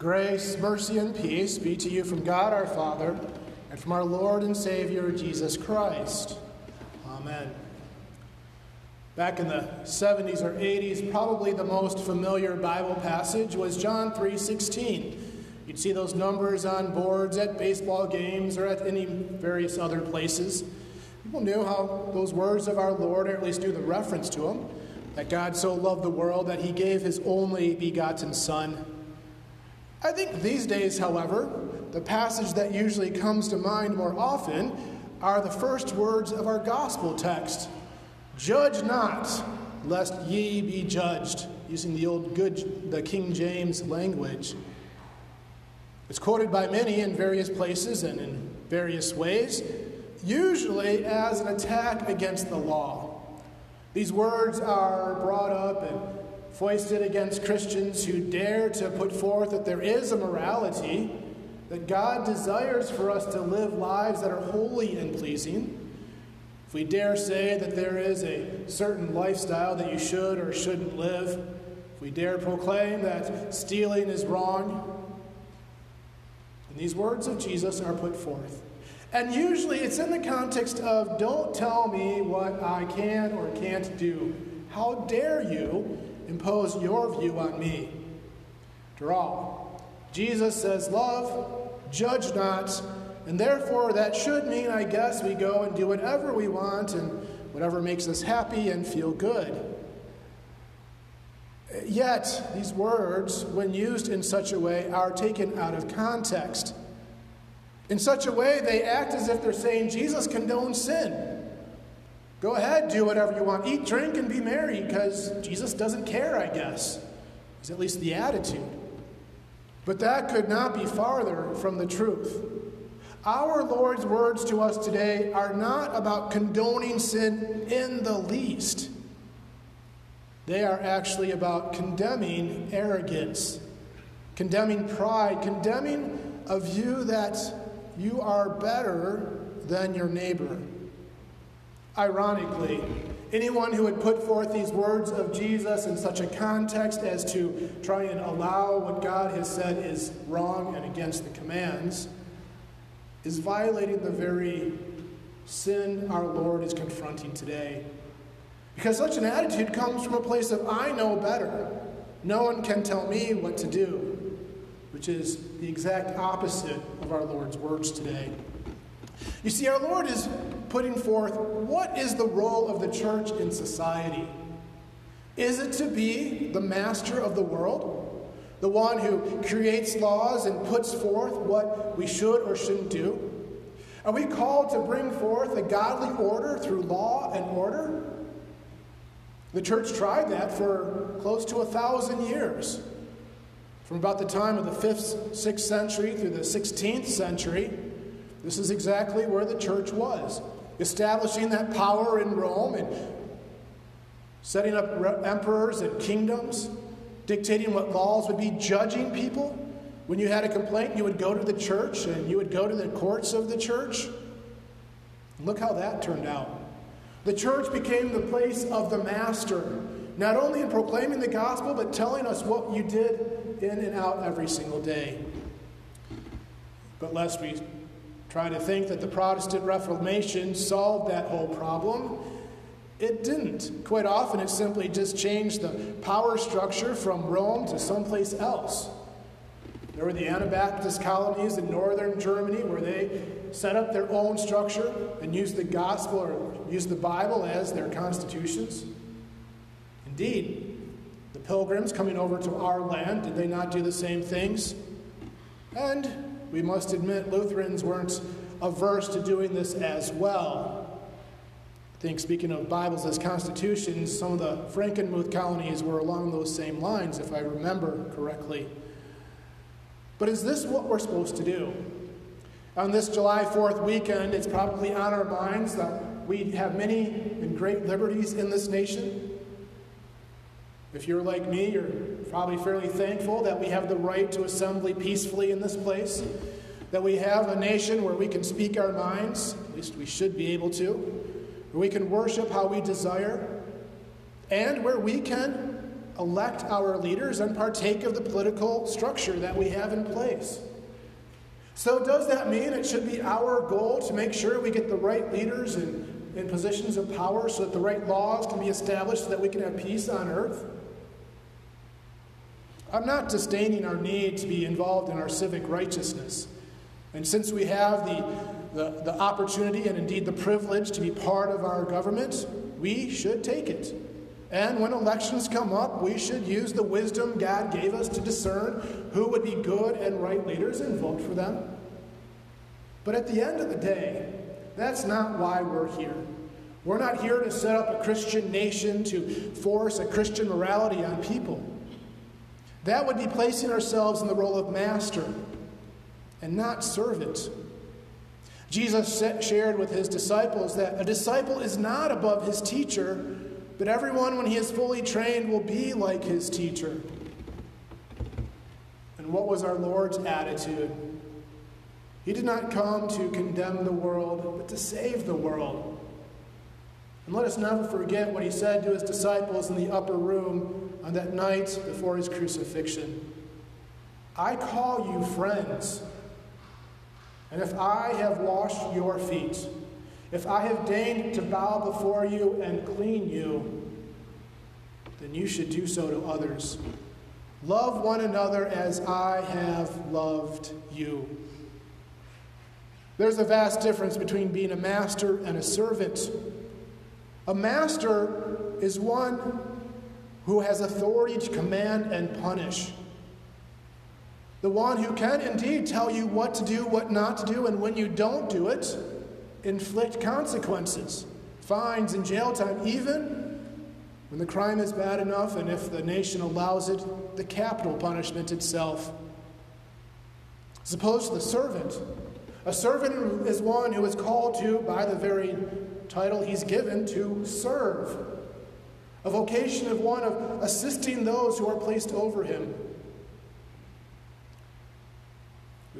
Grace, mercy, and peace be to you from God our Father and from our Lord and Savior Jesus Christ. Amen. Back in the 70s or 80s, probably the most familiar Bible passage was John 3:16. You'd see those numbers on boards at baseball games or at any various other places. People knew how those words of our Lord, or at least knew the reference to them, that God so loved the world that he gave his only begotten Son. I think these days, however, the passage that usually comes to mind more often are the first words of our gospel text Judge not, lest ye be judged, using the old good, the King James language. It's quoted by many in various places and in various ways, usually as an attack against the law. These words are brought up and foisted against Christians who dare to put forth that there is a morality, that God desires for us to live lives that are holy and pleasing. If we dare say that there is a certain lifestyle that you should or shouldn't live, if we dare proclaim that stealing is wrong, these words of Jesus are put forth. And usually it's in the context of don't tell me what I can or can't do. How dare you impose your view on me? After all, Jesus says, Love, judge not, and therefore that should mean, I guess, we go and do whatever we want and whatever makes us happy and feel good. Yet, these words, when used in such a way, are taken out of context. In such a way, they act as if they're saying Jesus condones sin. Go ahead, do whatever you want. Eat, drink, and be merry, because Jesus doesn't care, I guess. Is at least the attitude. But that could not be farther from the truth. Our Lord's words to us today are not about condoning sin in the least. They are actually about condemning arrogance, condemning pride, condemning a view that you are better than your neighbor. Ironically, anyone who would put forth these words of Jesus in such a context as to try and allow what God has said is wrong and against the commands is violating the very sin our Lord is confronting today. Because such an attitude comes from a place of, I know better. No one can tell me what to do, which is the exact opposite of our Lord's words today. You see, our Lord is putting forth what is the role of the church in society? Is it to be the master of the world? The one who creates laws and puts forth what we should or shouldn't do? Are we called to bring forth a godly order through law and order? The church tried that for close to a thousand years. From about the time of the 5th, 6th century through the 16th century, this is exactly where the church was establishing that power in Rome and setting up emperors and kingdoms, dictating what laws would be, judging people. When you had a complaint, you would go to the church and you would go to the courts of the church. Look how that turned out. The church became the place of the master, not only in proclaiming the gospel, but telling us what you did in and out every single day. But lest we try to think that the Protestant Reformation solved that whole problem, it didn't. Quite often, it simply just changed the power structure from Rome to someplace else. There were the Anabaptist colonies in northern Germany where they set up their own structure and used the gospel or used the Bible as their constitutions. Indeed, the pilgrims coming over to our land, did they not do the same things? And we must admit, Lutherans weren't averse to doing this as well. I think, speaking of Bibles as constitutions, some of the Frankenmuth colonies were along those same lines, if I remember correctly. But is this what we're supposed to do? On this July 4th weekend, it's probably on our minds that we have many and great liberties in this nation. If you're like me, you're probably fairly thankful that we have the right to assembly peacefully in this place, that we have a nation where we can speak our minds, at least we should be able to, where we can worship how we desire, and where we can elect our leaders and partake of the political structure that we have in place. So, does that mean it should be our goal to make sure we get the right leaders in, in positions of power so that the right laws can be established so that we can have peace on earth? I'm not disdaining our need to be involved in our civic righteousness. And since we have the, the, the opportunity and indeed the privilege to be part of our government, we should take it. And when elections come up, we should use the wisdom God gave us to discern who would be good and right leaders and vote for them. But at the end of the day, that's not why we're here. We're not here to set up a Christian nation to force a Christian morality on people. That would be placing ourselves in the role of master and not servant. Jesus shared with his disciples that a disciple is not above his teacher but everyone, when he is fully trained, will be like his teacher. And what was our Lord's attitude? He did not come to condemn the world, but to save the world. And let us never forget what he said to his disciples in the upper room on that night before his crucifixion I call you friends. And if I have washed your feet, if I have deigned to bow before you and clean you, then you should do so to others. Love one another as I have loved you. There's a vast difference between being a master and a servant. A master is one who has authority to command and punish. The one who can indeed tell you what to do, what not to do, and when you don't do it, inflict consequences, fines, and jail time, even when the crime is bad enough, and if the nation allows it, the capital punishment itself. As opposed to the servant. A servant is one who is called to, by the very title he's given, to serve. A vocation of one of assisting those who are placed over him.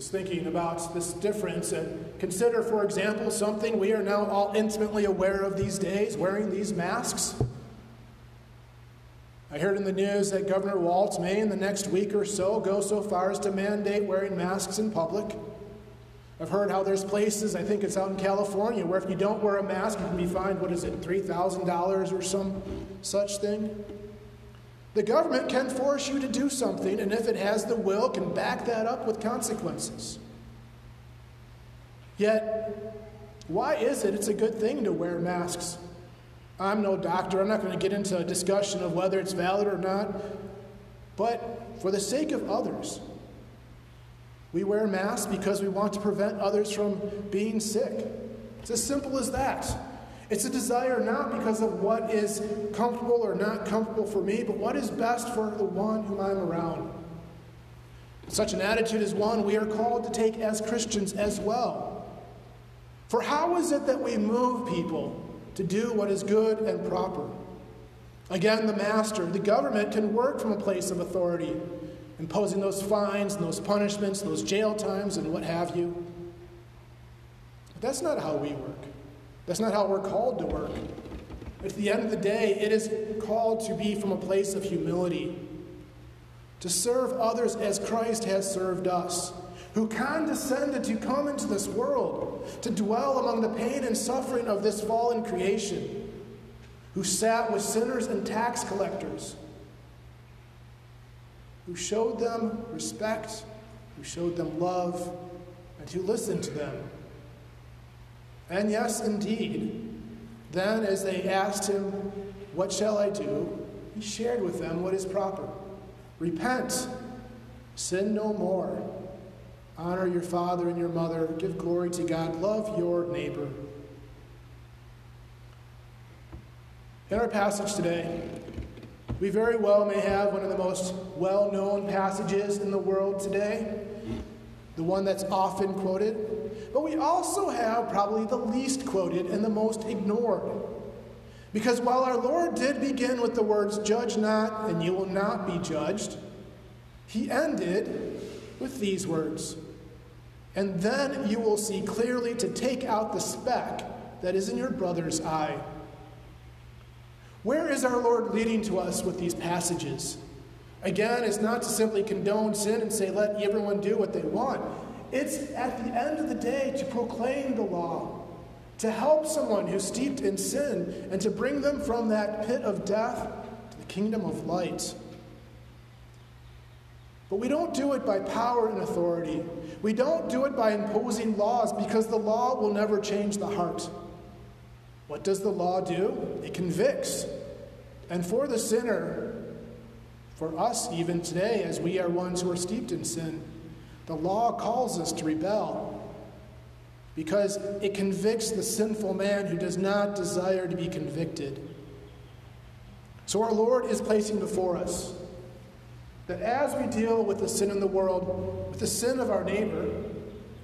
was thinking about this difference and consider, for example, something we are now all intimately aware of these days wearing these masks. I heard in the news that Governor Walz may, in the next week or so, go so far as to mandate wearing masks in public. I've heard how there's places, I think it's out in California, where if you don't wear a mask, you can be fined, what is it, $3,000 or some such thing? The government can force you to do something, and if it has the will, can back that up with consequences. Yet, why is it it's a good thing to wear masks? I'm no doctor. I'm not going to get into a discussion of whether it's valid or not. But for the sake of others, we wear masks because we want to prevent others from being sick. It's as simple as that. It's a desire not because of what is comfortable or not comfortable for me, but what is best for the one whom I'm around. Such an attitude is one we are called to take as Christians as well. For how is it that we move people to do what is good and proper? Again, the master, the government can work from a place of authority, imposing those fines and those punishments, those jail times, and what have you. But that's not how we work. That's not how we're called to work. At the end of the day, it is called to be from a place of humility, to serve others as Christ has served us, who condescended to come into this world, to dwell among the pain and suffering of this fallen creation, who sat with sinners and tax collectors, who showed them respect, who showed them love, and who listened to them and yes, indeed. Then, as they asked him, What shall I do? he shared with them what is proper. Repent, sin no more, honor your father and your mother, give glory to God, love your neighbor. In our passage today, we very well may have one of the most well known passages in the world today, the one that's often quoted. But we also have probably the least quoted and the most ignored. Because while our Lord did begin with the words, Judge not, and you will not be judged, he ended with these words. And then you will see clearly to take out the speck that is in your brother's eye. Where is our Lord leading to us with these passages? Again, it's not to simply condone sin and say, let everyone do what they want. It's at the end of the day to proclaim the law, to help someone who's steeped in sin, and to bring them from that pit of death to the kingdom of light. But we don't do it by power and authority. We don't do it by imposing laws because the law will never change the heart. What does the law do? It convicts. And for the sinner, for us even today, as we are ones who are steeped in sin, the law calls us to rebel because it convicts the sinful man who does not desire to be convicted. So our Lord is placing before us that as we deal with the sin in the world, with the sin of our neighbor,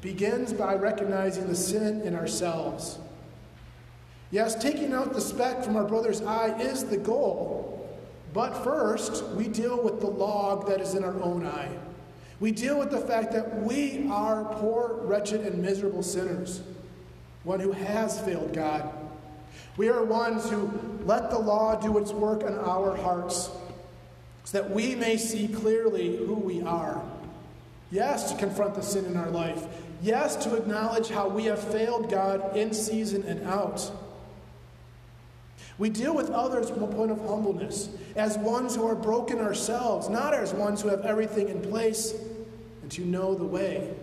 begins by recognizing the sin in ourselves. Yes, taking out the speck from our brother's eye is the goal, but first we deal with the log that is in our own eye. We deal with the fact that we are poor, wretched, and miserable sinners, one who has failed God. We are ones who let the law do its work in our hearts so that we may see clearly who we are. Yes, to confront the sin in our life. Yes, to acknowledge how we have failed God in season and out. We deal with others from a point of humbleness, as ones who are broken ourselves, not as ones who have everything in place and to know the way.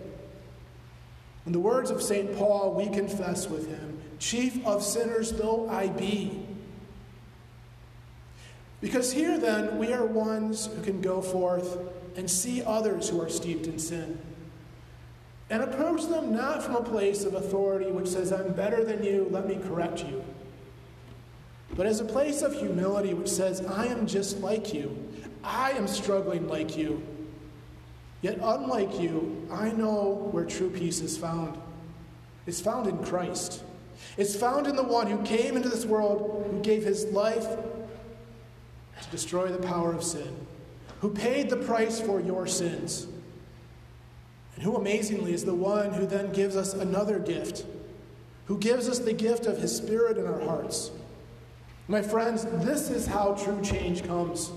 In the words of St. Paul, we confess with him, Chief of sinners though I be. Because here then, we are ones who can go forth and see others who are steeped in sin. And approach them not from a place of authority which says, I'm better than you, let me correct you but as a place of humility which says, I am just like you. I am struggling like you. Yet, unlike you, I know where true peace is found. It's found in Christ. It's found in the one who came into this world, who gave his life to destroy the power of sin, who paid the price for your sins, and who amazingly is the one who then gives us another gift, who gives us the gift of his Spirit in our hearts my friends, this is how true change comes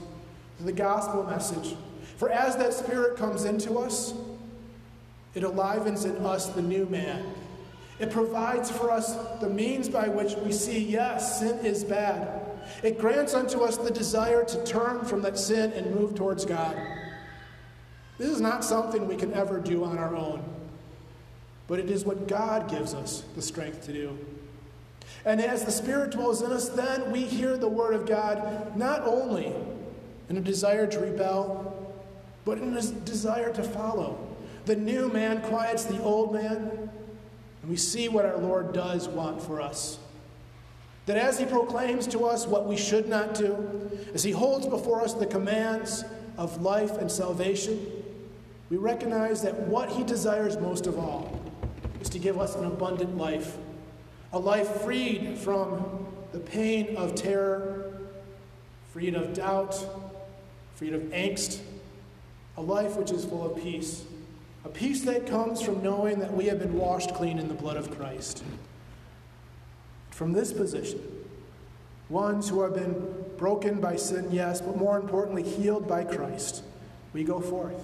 the gospel message. For as that Spirit comes into us, it alivens in us the new man. It provides for us the means by which we see, yes, sin is bad. It grants unto us the desire to turn from that sin and move towards God. This is not something we can ever do on our own, but it is what God gives us the strength to do. And as the Spirit dwells in us, then we hear the Word of God not only in a desire to rebel, but in a desire to follow. The new man quiets the old man, and we see what our Lord does want for us. That as He proclaims to us what we should not do, as He holds before us the commands of life and salvation, we recognize that what He desires most of all is to give us an abundant life a life freed from the pain of terror, freed of doubt, freed of angst, a life which is full of peace, a peace that comes from knowing that we have been washed clean in the blood of Christ. From this position, ones who have been broken by sin, yes, but more importantly, healed by Christ, we go forth.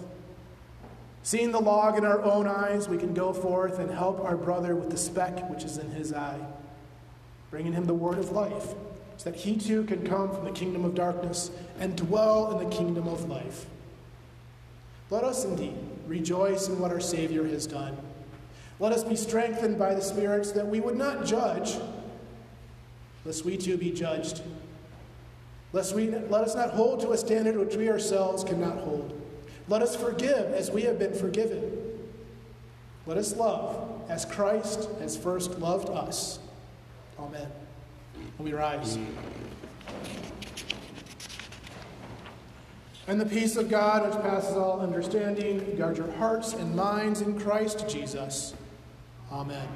Seeing the log in our own eyes, we can go forth and help our brother with the speck which is in his eye, bringing him the word of life, so that he too can come from the kingdom of darkness and dwell in the kingdom of life. Let us indeed rejoice in what our Savior has done. Let us be strengthened by the Spirit so that we would not judge, lest we too be judged. Lest we, let us not hold to a standard which we ourselves cannot hold. Let us forgive as we have been forgiven. Let us love as Christ has first loved us. Amen. And we rise. And the peace of God, which passes all understanding, guard your hearts and minds in Christ Jesus. Amen.